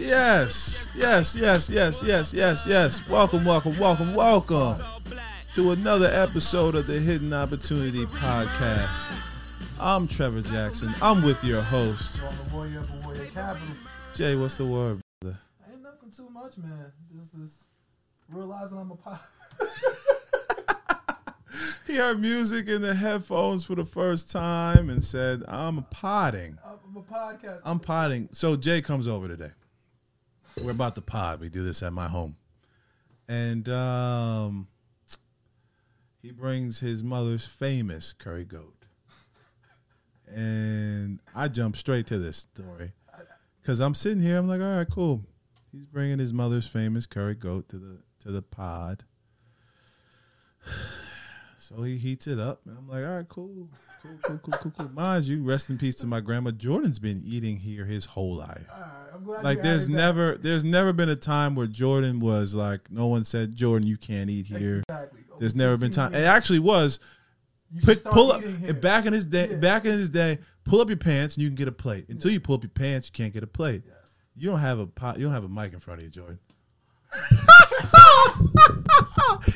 Yes, yes, yes, yes, yes, yes, yes. Welcome, welcome, welcome, welcome to another episode of the Hidden Opportunity Podcast. I'm Trevor Jackson. I'm with your host, on the warrior of warrior. Jay. What's the word, brother? Ain't nothing too much, man. This is realizing I'm a pop. He heard music in the headphones for the first time and said, "I'm a potting. I'm a podcast. I'm potting." So Jay comes over today. We're about to pod. We do this at my home, and um, he brings his mother's famous curry goat. And I jump straight to this story because I'm sitting here. I'm like, all right, cool. He's bringing his mother's famous curry goat to the to the pod. So he heats it up, and I'm like, all right, cool, cool, cool, cool, cool, cool. Mind you, rest in peace to my grandma. Jordan's been eating here his whole life. All right, I'm glad Like, there's added that. never, there's never been a time where Jordan was like, no one said, Jordan, you can't eat here. Exactly. There's never been 15 time. It actually was. you Put, should start pull up back in his day. Yeah. Back in his day, pull up your pants and you can get a plate. Until you pull up your pants, you can't get a plate. Yes. You don't have a pot. You don't have a mic in front of you, Jordan.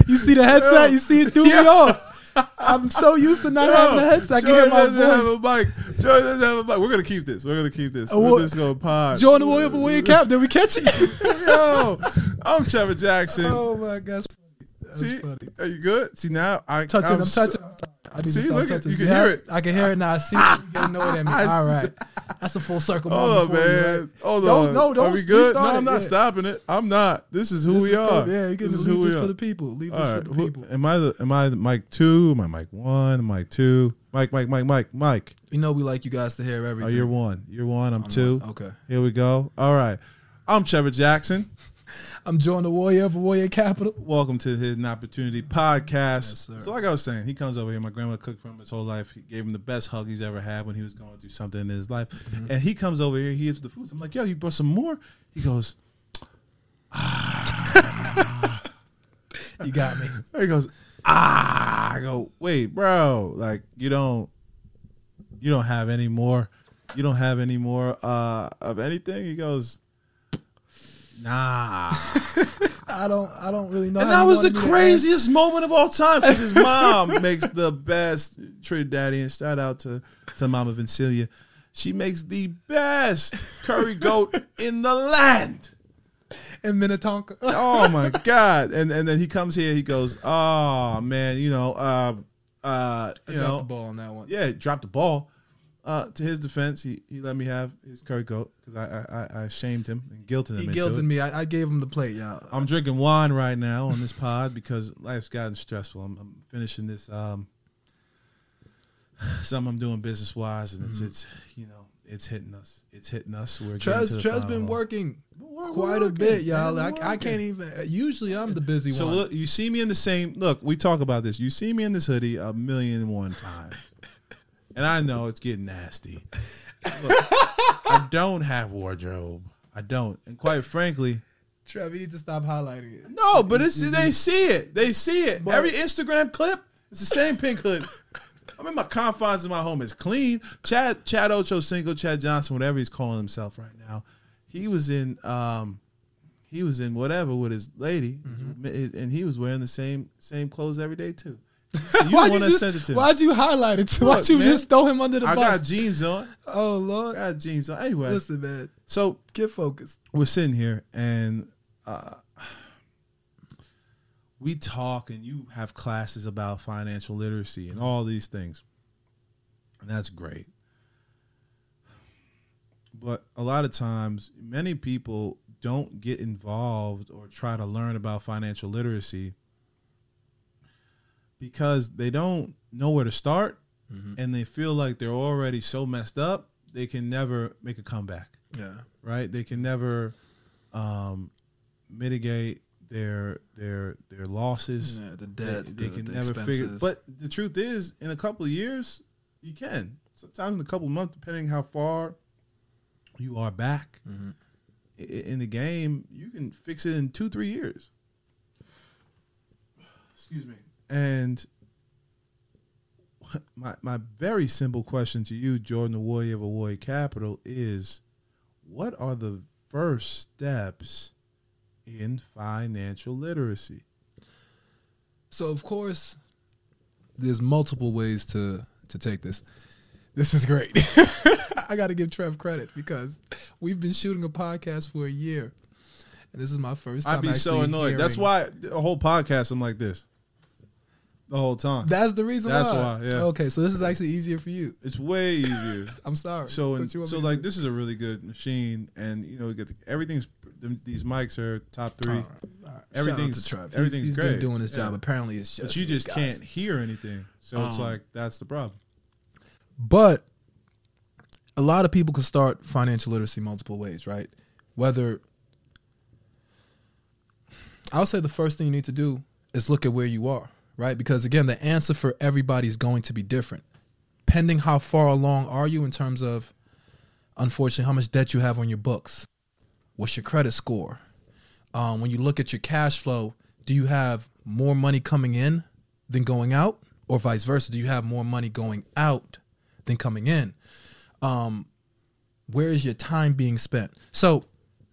You see the headset? You see it threw me off. I'm so used to not having a headset. I can hear my doesn't have a voice. mic. Jordan doesn't have a mic. We're gonna keep this. We're gonna keep this. Uh, We're just gonna pod. Join the warrior for warrior cap. Did we catch it? Yo, I'm Trevor Jackson. oh my gosh. That's See, funny. are you good? See now, I Touching, I'm, I'm so- touching. I'm sorry. I need See, to stop touching. you can Yeah, hear it. I can hear it now. I see it. You get annoyed at me. I- mean. All right. That's a full circle moment on, for you, man. right? Hold Don't- on. no, don't Are we good? No, I'm not yeah. stopping it. I'm not. This is who This we is are. for- Yeah, you can This is leave this for the people. Leave this All for the people. am I the am I the mic two? Am I mic one? Am I two? Mike, Mike, Mike, Mike, Mike. You know we like you guys to hear oh, everything. Oh, you're one. You're one. I'm, I'm two. one. Okay. Here we go. All right. I'm Trevor Jackson. I'm John the Warrior of Warrior Capital. Welcome to the Hidden Opportunity Podcast. sir. so, like I was saying, he comes over here. My grandma cooked for him his whole life. He gave him the best hug he's ever had when he was going through something in his life. Mm-hmm. And he comes over here. He eats the food. I'm like, yo, you brought some more? He goes, ah. You got me. he goes, ah. I go, wait, bro. Like, you don't, you don't have any more. You don't have any more uh, of anything. He goes, nah. I don't. I don't really know. And that was the craziest moment of all time because his mom makes the best Trinidadian. Shout out to, to Mama Vincilia. She makes the best curry goat in the land. in Minnetonka. Oh my God. And and then he comes here, he goes, Oh man, you know, uh uh you I dropped know the ball on that one. yeah, dropped the ball. Uh, to his defense, he, he let me have his curry goat because I, I I- shamed him and guilted him. He guilted it. me. I, I gave him the plate, y'all. I'm drinking wine right now on this pod because life's gotten stressful. I'm, I'm finishing this um something I'm doing business wise, and it's it's you know it's hitting us. It's hitting us. We're Trez, to Trez been working We're- quite a bit, y'all. Like, I can't even. Usually, I'm the busy one. So one. look, you see me in the same look. We talk about this. You see me in this hoodie a million and one times, and I know it's getting nasty. Look, I don't have wardrobe. I don't, and quite frankly, Trev, you need to stop highlighting it. No, but it's they see it. They see it. But- Every Instagram clip, it's the same pink hood. I'm in my confines of my home. It's clean. Chad Chad Ochocinco, Chad Johnson, whatever he's calling himself right now. He was in um he was in whatever with his lady, Mm-hmm. and he was wearing the same same clothes every day too. So you Why'd want you, to just, send it to me? why'd you highlight it? Why'd you man, just throw him under the I bus? got jeans on. oh look. I got jeans on. Anyway, listen, man, so get focused. we're sitting here and uh, we talk and you have classes about financial literacy and all these things and that's great but a lot of times many people don't get involved or try to learn about financial literacy because they don't know where to start and they feel like they're already so messed up they can never make a comeback Yeah, right? They can never um, mitigate their their their losses. yeah the debt. they the, can the never figure. But the truth is, in a couple of years, you can. Sometimes in a couple of months, depending how far you are back Mhm. in the game, you can fix it in two three years. Excuse me. And my my very simple question to you, Jordan, the Warrior of a Warrior Capital, is what are the first steps in financial literacy? So of course, there's multiple ways to to take this. This is great. I got to give Trev credit because we've been shooting a podcast for a year, and this is my first time. I'd be so annoyed. That's why a whole podcast I'm like this. The whole time. That's the reason. That's why. why, yeah. Okay, so this is actually easier for you. It's way easier. I'm sorry. So, and, What you want so like this is a really good machine, and you know, we get the, everything's these mics are top three, All right, all right. Everything's- Shout out to Trev. He's- everything's he's great. been doing his job. Yeah. Apparently, it's just but you just guys. can't hear anything. So it's Um, like that's the problem. But a lot of people can start financial literacy multiple ways, right? Whether I'll say the first thing you need to do is look at where you are, right? Because again, the answer for everybody is going to be different. Pending how far along are you in terms of unfortunately how much debt you have on your books? What's your credit score? Um, when you look at your cash flow, do you have more money coming in than going out? Or vice versa? Do you have more money going out than coming in? Um, where is your time being spent? So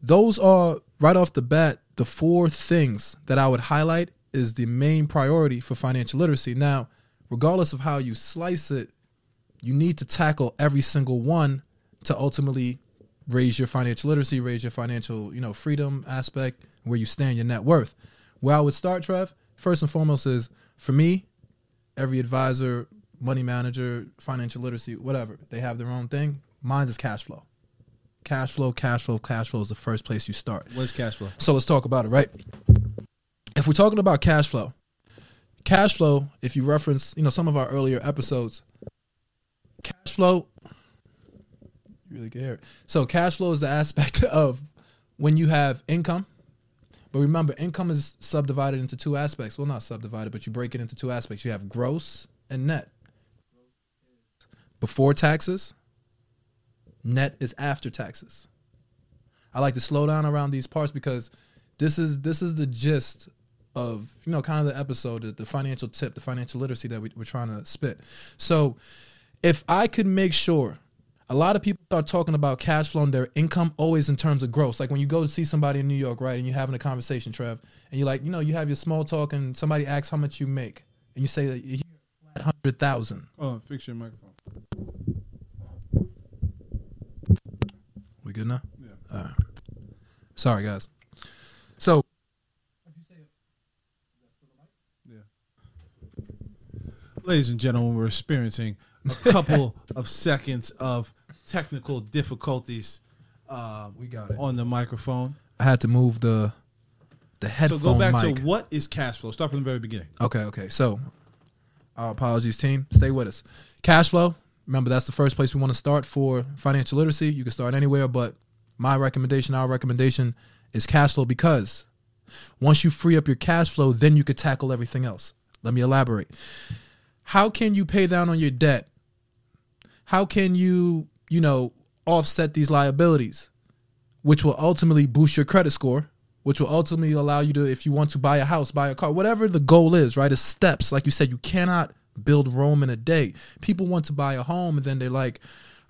those are right off the bat the four things that I would highlight is the main priority for financial literacy. Now, regardless of how you slice it, you need to tackle every single one to ultimately raise your financial literacy, raise your financial, you know, freedom aspect, where you stand, your net worth. Where I would start, Trev, first and foremost is for me, every advisor, money manager, financial literacy, whatever, they have their own thing. Mine's is cash flow. Cash flow, cash flow, cash flow is the first place you start. What's cash flow? So let's talk about it, right? If we're talking about cash flow, cash flow, if you reference, you know, some of our earlier episodes, cash flow, you really it. So cash flow is the aspect of when you have income. But remember, income is subdivided into two aspects. Well, not subdivided, but you break it into two aspects. You have gross and net. Before taxes, net is after taxes. I like to slow down around these parts because this is this is the gist of you know kind of the episode, the, the financial tip, the financial literacy that we, we're trying to spit. So, if I could make sure, a lot of people start talking about cash flow and their income always in terms of gross. Like when you go to see somebody in New York, right, and you're having a conversation, Trev, and you're like, you know, you have your small talk, and somebody asks how much you make, and you say that you flat hundred thousand. Oh, fix your microphone. We good now? Yeah. All right. Sorry, guys. So Ladies and gentlemen, we're experiencing a couple of seconds of technical difficulties uh, we got it. on the microphone. I had to move the the headphone. So go back mic. to what is cash flow? Start from the very beginning. Okay, okay. So, our apologies, team. Stay with us. Cash flow. Remember, that's the first place we want to start for financial literacy. You can start anywhere, but my recommendation, our recommendation, is cash flow because once you free up your cash flow, then you could tackle everything else. Let me elaborate. How can you pay down on your debt? How can you, you know, offset these liabilities, which will ultimately boost your credit score, which will ultimately allow you to, if you want to buy a house, buy a car, whatever the goal is, right? It's steps. Like you said, you cannot build Rome in a day. People want to buy a home and then they're like,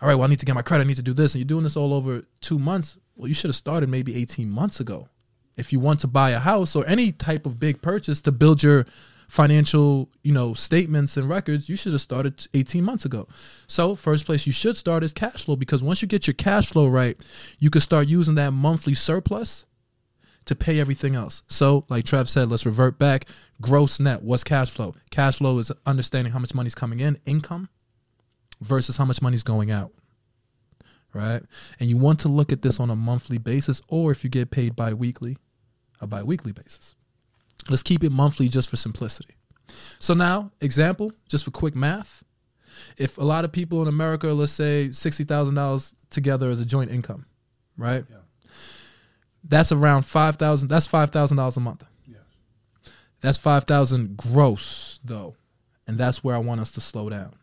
all right, well, I need to get my credit. I need to do this. And you're doing this all over two months. Well, you should have started maybe 18 months ago. If you want to buy a house or any type of big purchase to build your financial, you know, statements and records, you should have started 18 months ago. So, first place you should start is cash flow because once you get your cash flow right, you can start using that monthly surplus to pay everything else. So, like Trev said, let's revert back. Gross net, what's cash flow? Cash flow is understanding how much money's coming in, income, versus how much money's going out. Right? And you want to look at this on a monthly basis, or if you get paid bi weekly, a bi weekly basis. Let's keep it monthly just for simplicity. So, now, example, just for quick math. If a lot of people in America, let's say $60,000 together as a joint income, right? Yeah. That's around 5000 That's $5,000 a month. Yes. That's 5000 gross, though. And that's where I want us to slow down.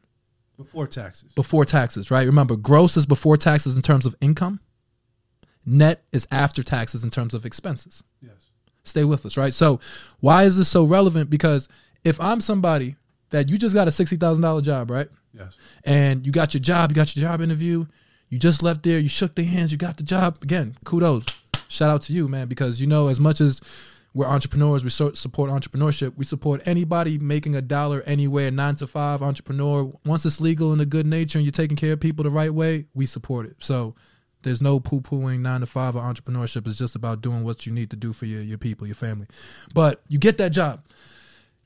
Before taxes. Before taxes, right? Remember, gross is before taxes in terms of income, net is after taxes in terms of expenses. Yes. Stay with us, right? So, why is this so relevant? Because if I'm somebody that you just got a $60,000 job, right? Yes. and you got your job, you got your job interview, You just left there, you shook their hands, you got the job. Again, kudos. Shout out to you, man, because you know, as much as we're entrepreneurs, we so- support entrepreneurship, we support anybody making a dollar anywhere, nine to five entrepreneur. Once it's legal and a good nature and you're taking care of people the right way, we support it. So there's no poo pooing nine to five or entrepreneurship. It's just about doing what you need to do for your, your people, your family. But you get that job,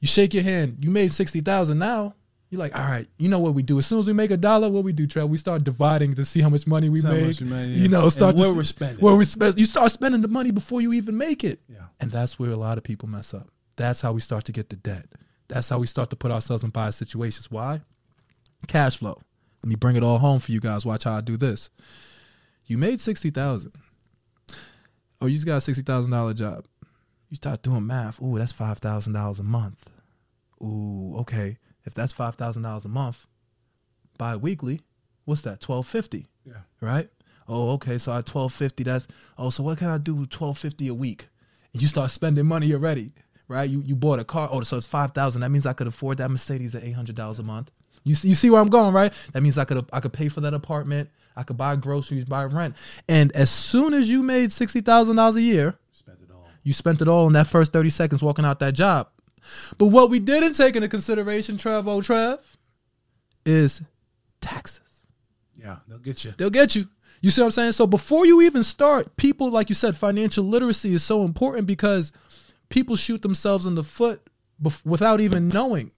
you shake your hand, you made 60,000 now. You're like, all right, you know what we do? As soon as we make a dollar, what we do, Trev? We start dividing to see how much money we how make. made, You know, start where we're spending. Where we spend, you start spending the money before you even make it. Yeah. And that's where a lot of people mess up. That's how we start to get the debt. That's how we start to put ourselves in bad situations. Why? Cash flow. Let me bring it all home for you guys. Watch how I do this. You made sixty thousand, or you just got a sixty thousand dollar job. You start doing math. Ooh, that's five thousand dollars a month. Ooh, okay. If that's five thousand dollars a month, bi-weekly, what's that? Twelve fifty Yeah. right? Oh, okay. So at twelve fifty, that's oh. So what can I do with twelve fifty a week? And you start spending money already, right? You you bought a car. Oh, so it's five thousand. That means I could afford that Mercedes at eight hundred dollars a month. You see, you see where I'm going, right? That means I could I could pay for that apartment. I could buy groceries, buy rent. And as soon as you made sixty thousand dollars a year, You Spent it all. you spent it all in that first 30 seconds walking out that job. But what we didn't take into consideration, Trev, oh Trev, is taxes. Yeah, they'll get you. They'll get you. You see what I'm saying? So before you even start, people, like you said, financial literacy is so important because people shoot themselves in the foot bef- without even knowing.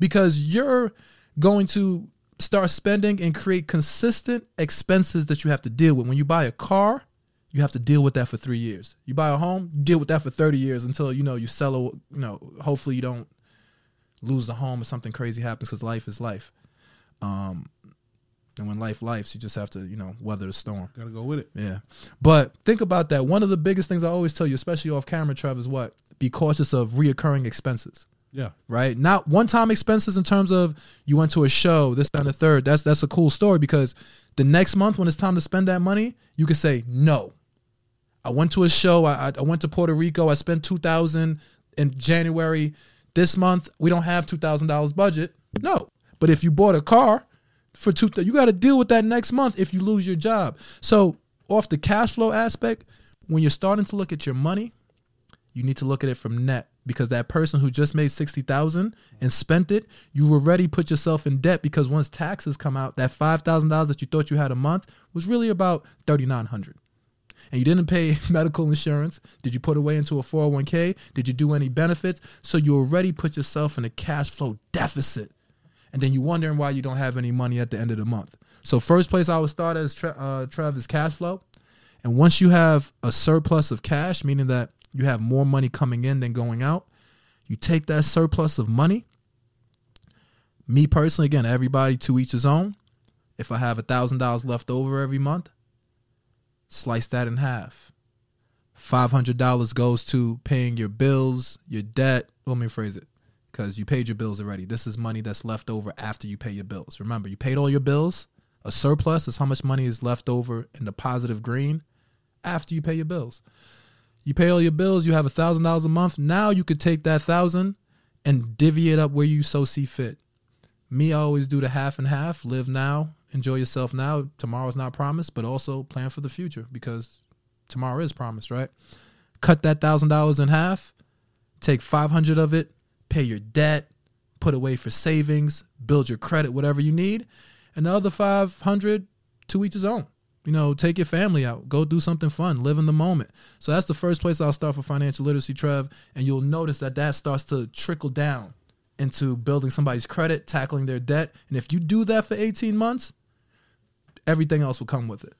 Because you're going to start spending and create consistent expenses that you have to deal with. When you buy a car, you have to deal with that for three years. You buy a home, deal with that for 30 years until, you know, you sell, a, you know, hopefully you don't lose the home or something crazy happens because life is life. Um, and when life lifes, you just have to, you know, weather the storm. Gotta go with it. Yeah. But think about that. One of the biggest things I always tell you, especially off camera, Trev, is what? Be cautious of reoccurring expenses. Yeah. Right? Not one time expenses in terms of you went to a show, this, and the third. That's that's a cool story because the next month when it's time to spend that money, you can say, No. I went to a show, I, I- I went to Puerto Rico, I spent two thousand in January. This month we don't have two thousand dollars budget. No. But if you bought a car for two, you got to deal with that next month if you lose your job. So off the cash flow aspect, when you're starting to look at your money, you need to look at it from net because that person who just made 60,000 and spent it, you already put yourself in debt because once taxes come out, that $5,000 that you thought you had a month was really about 3900 and you didn't pay medical insurance. Did you put away into a 401k? Did you do any benefits? So you already put yourself in a cash flow deficit. And then you're wondering why you don't have any money at the end of the month. So first place I would start as uh, Trev is cash flow. And once you have a surplus of cash, meaning that you have more money coming in than going out, you take that surplus of money. Me personally, again, everybody to each his own. If I have a thousand dollars left over every month, slice that in half. Five hundred dollars goes to paying your bills, your debt. Let me phrase it, because you paid your bills already. This is money that's left over after you pay your bills. Remember, you paid all your bills. A surplus is how much money is left over in the positive green after you pay your bills. You pay all your bills. You have a thousand dollars a month. Now you could take that thousand and divvy it up where you so see fit. Me, I always do the half and half. Live now, enjoy yourself now. Tomorrow's not promised, but also plan for the future because tomorrow is promised, right? Cut that thousand dollars in half. Take five hundred of it. Pay your debt. Put away for savings. Build your credit, whatever you need. And the other five hundred to each his own. You know, take your family out. Go do something fun. Live in the moment. So that's the first place I'll start for financial literacy, Trev. And you'll notice that that starts to trickle down into building somebody's credit, tackling their debt. And if you do that for 18 months, everything else will come with it.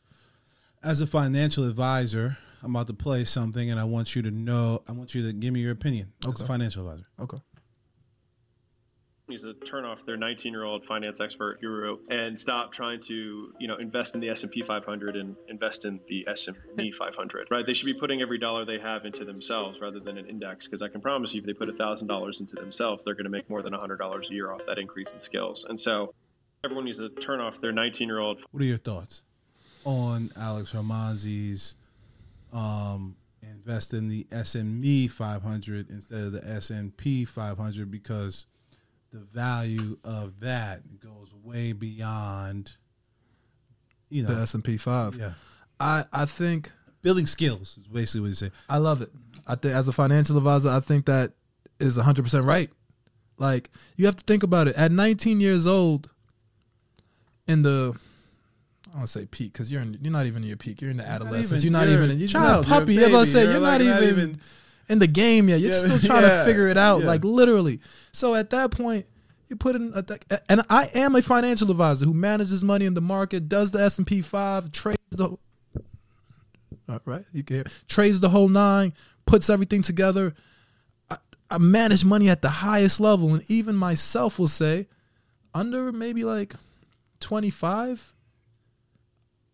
As a financial advisor, I'm about to play something, and I want you to know. I want you to give me your opinion as a Okay. financial advisor. Okay. Needs to turn off their 19 year old finance expert guru and stop trying to you know invest in the s&p 500 and invest in the s&p 500 right? They should be putting every dollar they have into themselves rather than an index because i can promise you if they put $1000 into themselves they're going to make more than $100 a year off that increase in skills. And so everyone needs to turn off their 19 year old What are your thoughts on Alex Hormozi's um, invest in the SME 500 instead of the S&P 500 because the value of that goes way beyond you know, the S and P five. yeah, I I think building skills is basically what you say. I love it. I think as a financial advisor, I think that is 100% right. Like you have to think about it. At 19 years old, in the I don't say peak because you're in, you're not even in your peak. You're in the adolescence. even- you're not you're even a you're child, not you're a puppy. Yeah, but I baby. say You're you're like not, not even, even- in the game yet. You're Yeah, still trying yeah, to figure it out. yeah. Like literally. So at that point, you put in a, and I am a financial advisor who manages money in the market, does the S and P five, trades the right, you can hear. Trades the whole nine, puts everything together. I, I manage money at the highest level, and even myself will say, under maybe like twenty five,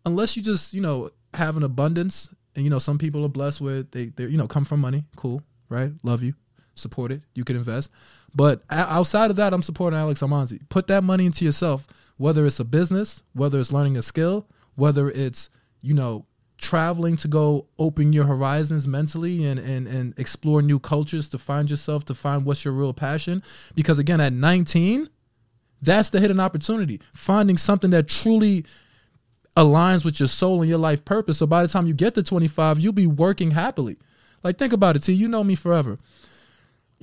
unless you just you know have an abundance, and you know some people are blessed with they they you know come from money, cool, right? Love you, support it, you can invest. But outside of that, I'm supporting Alex Hormozi. Put that money into yourself, whether it's a business, whether it's learning a skill, whether it's you know traveling to go open your horizons mentally and, and and explore new cultures to find yourself to find what's your real passion because again at 19 that's the hidden opportunity finding something that truly aligns with your soul and your life purpose so by the time you get to 25 you'll be working happily like think about it T you know me forever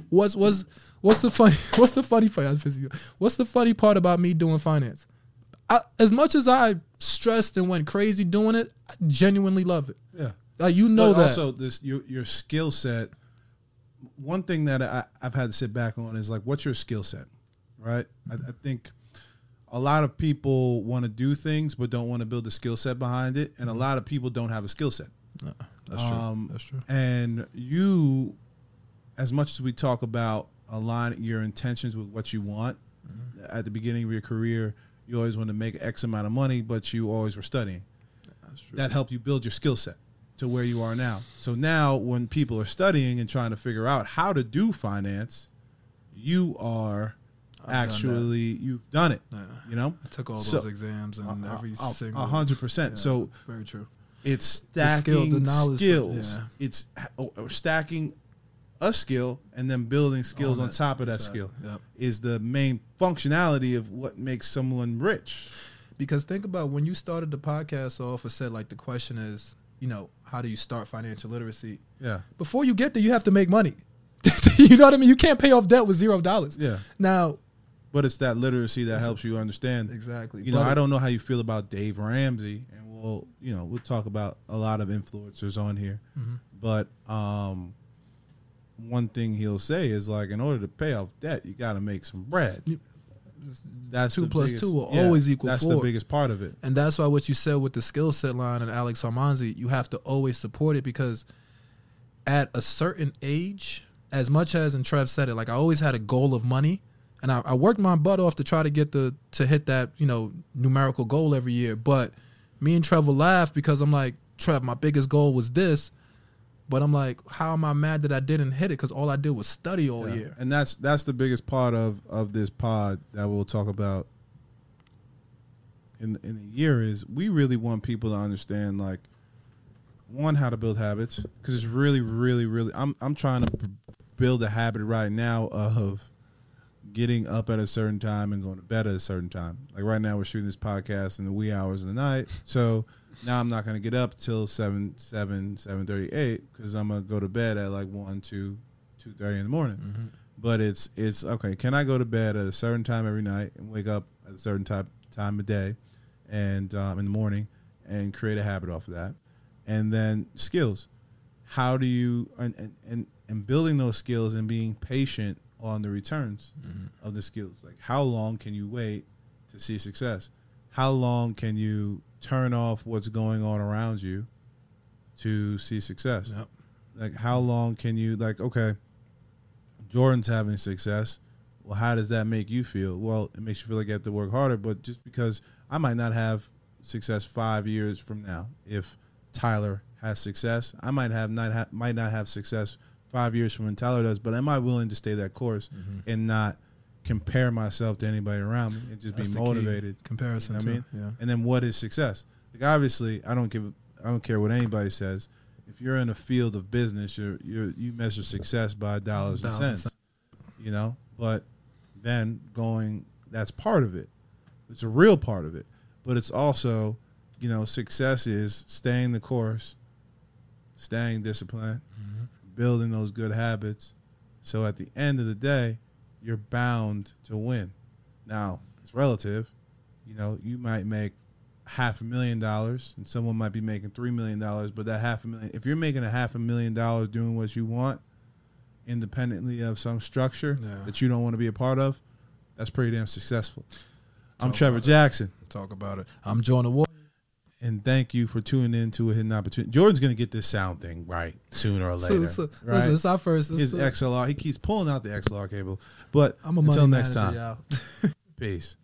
what's what's what's the funny what's the funny part I'm pissing you. what's the funny part about me doing finance I, as much as I stressed and went crazy doing it, I genuinely love it. Yeah. Like you know but that. also this your your skill set. One thing that I, I've had to sit back on is like, what's your skill set, right? I, I think a lot of people want to do things but don't want to build a skill set behind it, and a lot of people don't have a skill set. That's Um, That's true. And you, as much as we talk about aligning your intentions with what you want Mm-hmm. at the beginning of your career, you always want to make X amount of money, but you always were studying. That's true. That helped you build your skill set to where you are now. So now, when people are studying and trying to figure out how to do finance, you are I've actually you've done it. Yeah. You know, I took all So- those exams and uh, every uh, uh, a- a- single hundred percent. Yeah, So very true. it's The skill, stacking the skills. yeah. It's or- or stacking a skill and then building skills On on top of that Exactly. skill Yep. is the main functionality of what makes someone rich. Because think about when you started the podcast off, I said like the question is, you know, how do you start financial literacy? Yeah, Before you get there, you have to make money. you know what I mean? You can't pay off debt with zero dollars. yeah. Now, But it's that literacy that helps you understand. exactly. You know, But I don't know how you feel about Dave Ramsey, and we'll, you know, we'll talk about a lot of influencers on here. Mm-hmm. But um, one thing he'll say is like, in order to pay off debt, you got to make some bread. You- That's Two plus biggest- two will always equal That's the four. biggest part of it. And that's why what you said with the skill set line and Alex Hormozi, you have to always support it because at a certain age, as much as and Trev said it, like I always had a goal of money. And I, I worked my butt off to try to get the to hit that, you know, numerical goal every year. But me and Trevor laughed because I'm like, Trev, my biggest goal was this. But I'm like, how am I mad that I didn't hit it? Because all I did was study all Yeah. year. And that's that's the biggest part of of this pod that we'll talk about in in a year is we really want people to understand like one how to build habits because it's really really really I'm I'm trying to build a habit right now of getting up at a certain time and going to bed at a certain time. Like right now we're shooting this podcast in the wee hours of the night. So now I'm not going to get up till 7 7 7:38 cuz I'm going to go to bed at like 1 2 2:30 in the morning but it's it's okay. Can I go to bed at a certain time every night and wake up at a certain time time of day, and um, in the morning, and create a habit off of that, and then skills. How do you and and, and building those skills and being patient on the returns mm-hmm. of the skills? Like how long can you wait to see success? How long can you turn off what's going on around you to see success? Yep. Like how long can you like okay? Jordan's having success. Well, how does that make you feel? Well, it makes you feel like you have to work harder, but just because I might not have success five years from now, if Tyler has success, I might have not ha- might not have success five years from when Tyler does. But am I willing to stay that course mm-hmm. and not compare myself to anybody around me and just That's be motivated? Comparison You know I mean? Yeah. And then what is success? Like obviously, I don't give I don't care what anybody says. If you're in a field of business, you're you you measure success by dollars and Dollars and cents. You know, but then going that's part of it. It's a real part of it, but it's also you know, success is staying the course, staying disciplined, building those good habits. So at the end of the day, you're bound to win. Now, it's relative. You know, you might make half a million dollars and someone might be making three million dollars, but that half a million if you're making a half a million dollars doing what you want independently of some structure Yeah. that you don't want to be a part of, that's pretty damn successful. I'm Trevor. Jackson. Talk about it. I'm Jordan Ward. And thank you for tuning in to a hidden opportunity. Jordan's gonna get this sound thing right sooner or later. So, so, right? Listen, it's our first. His It's, uh, XLR. He keeps pulling out the XLR cable. But I'm a until next manager, time, peace.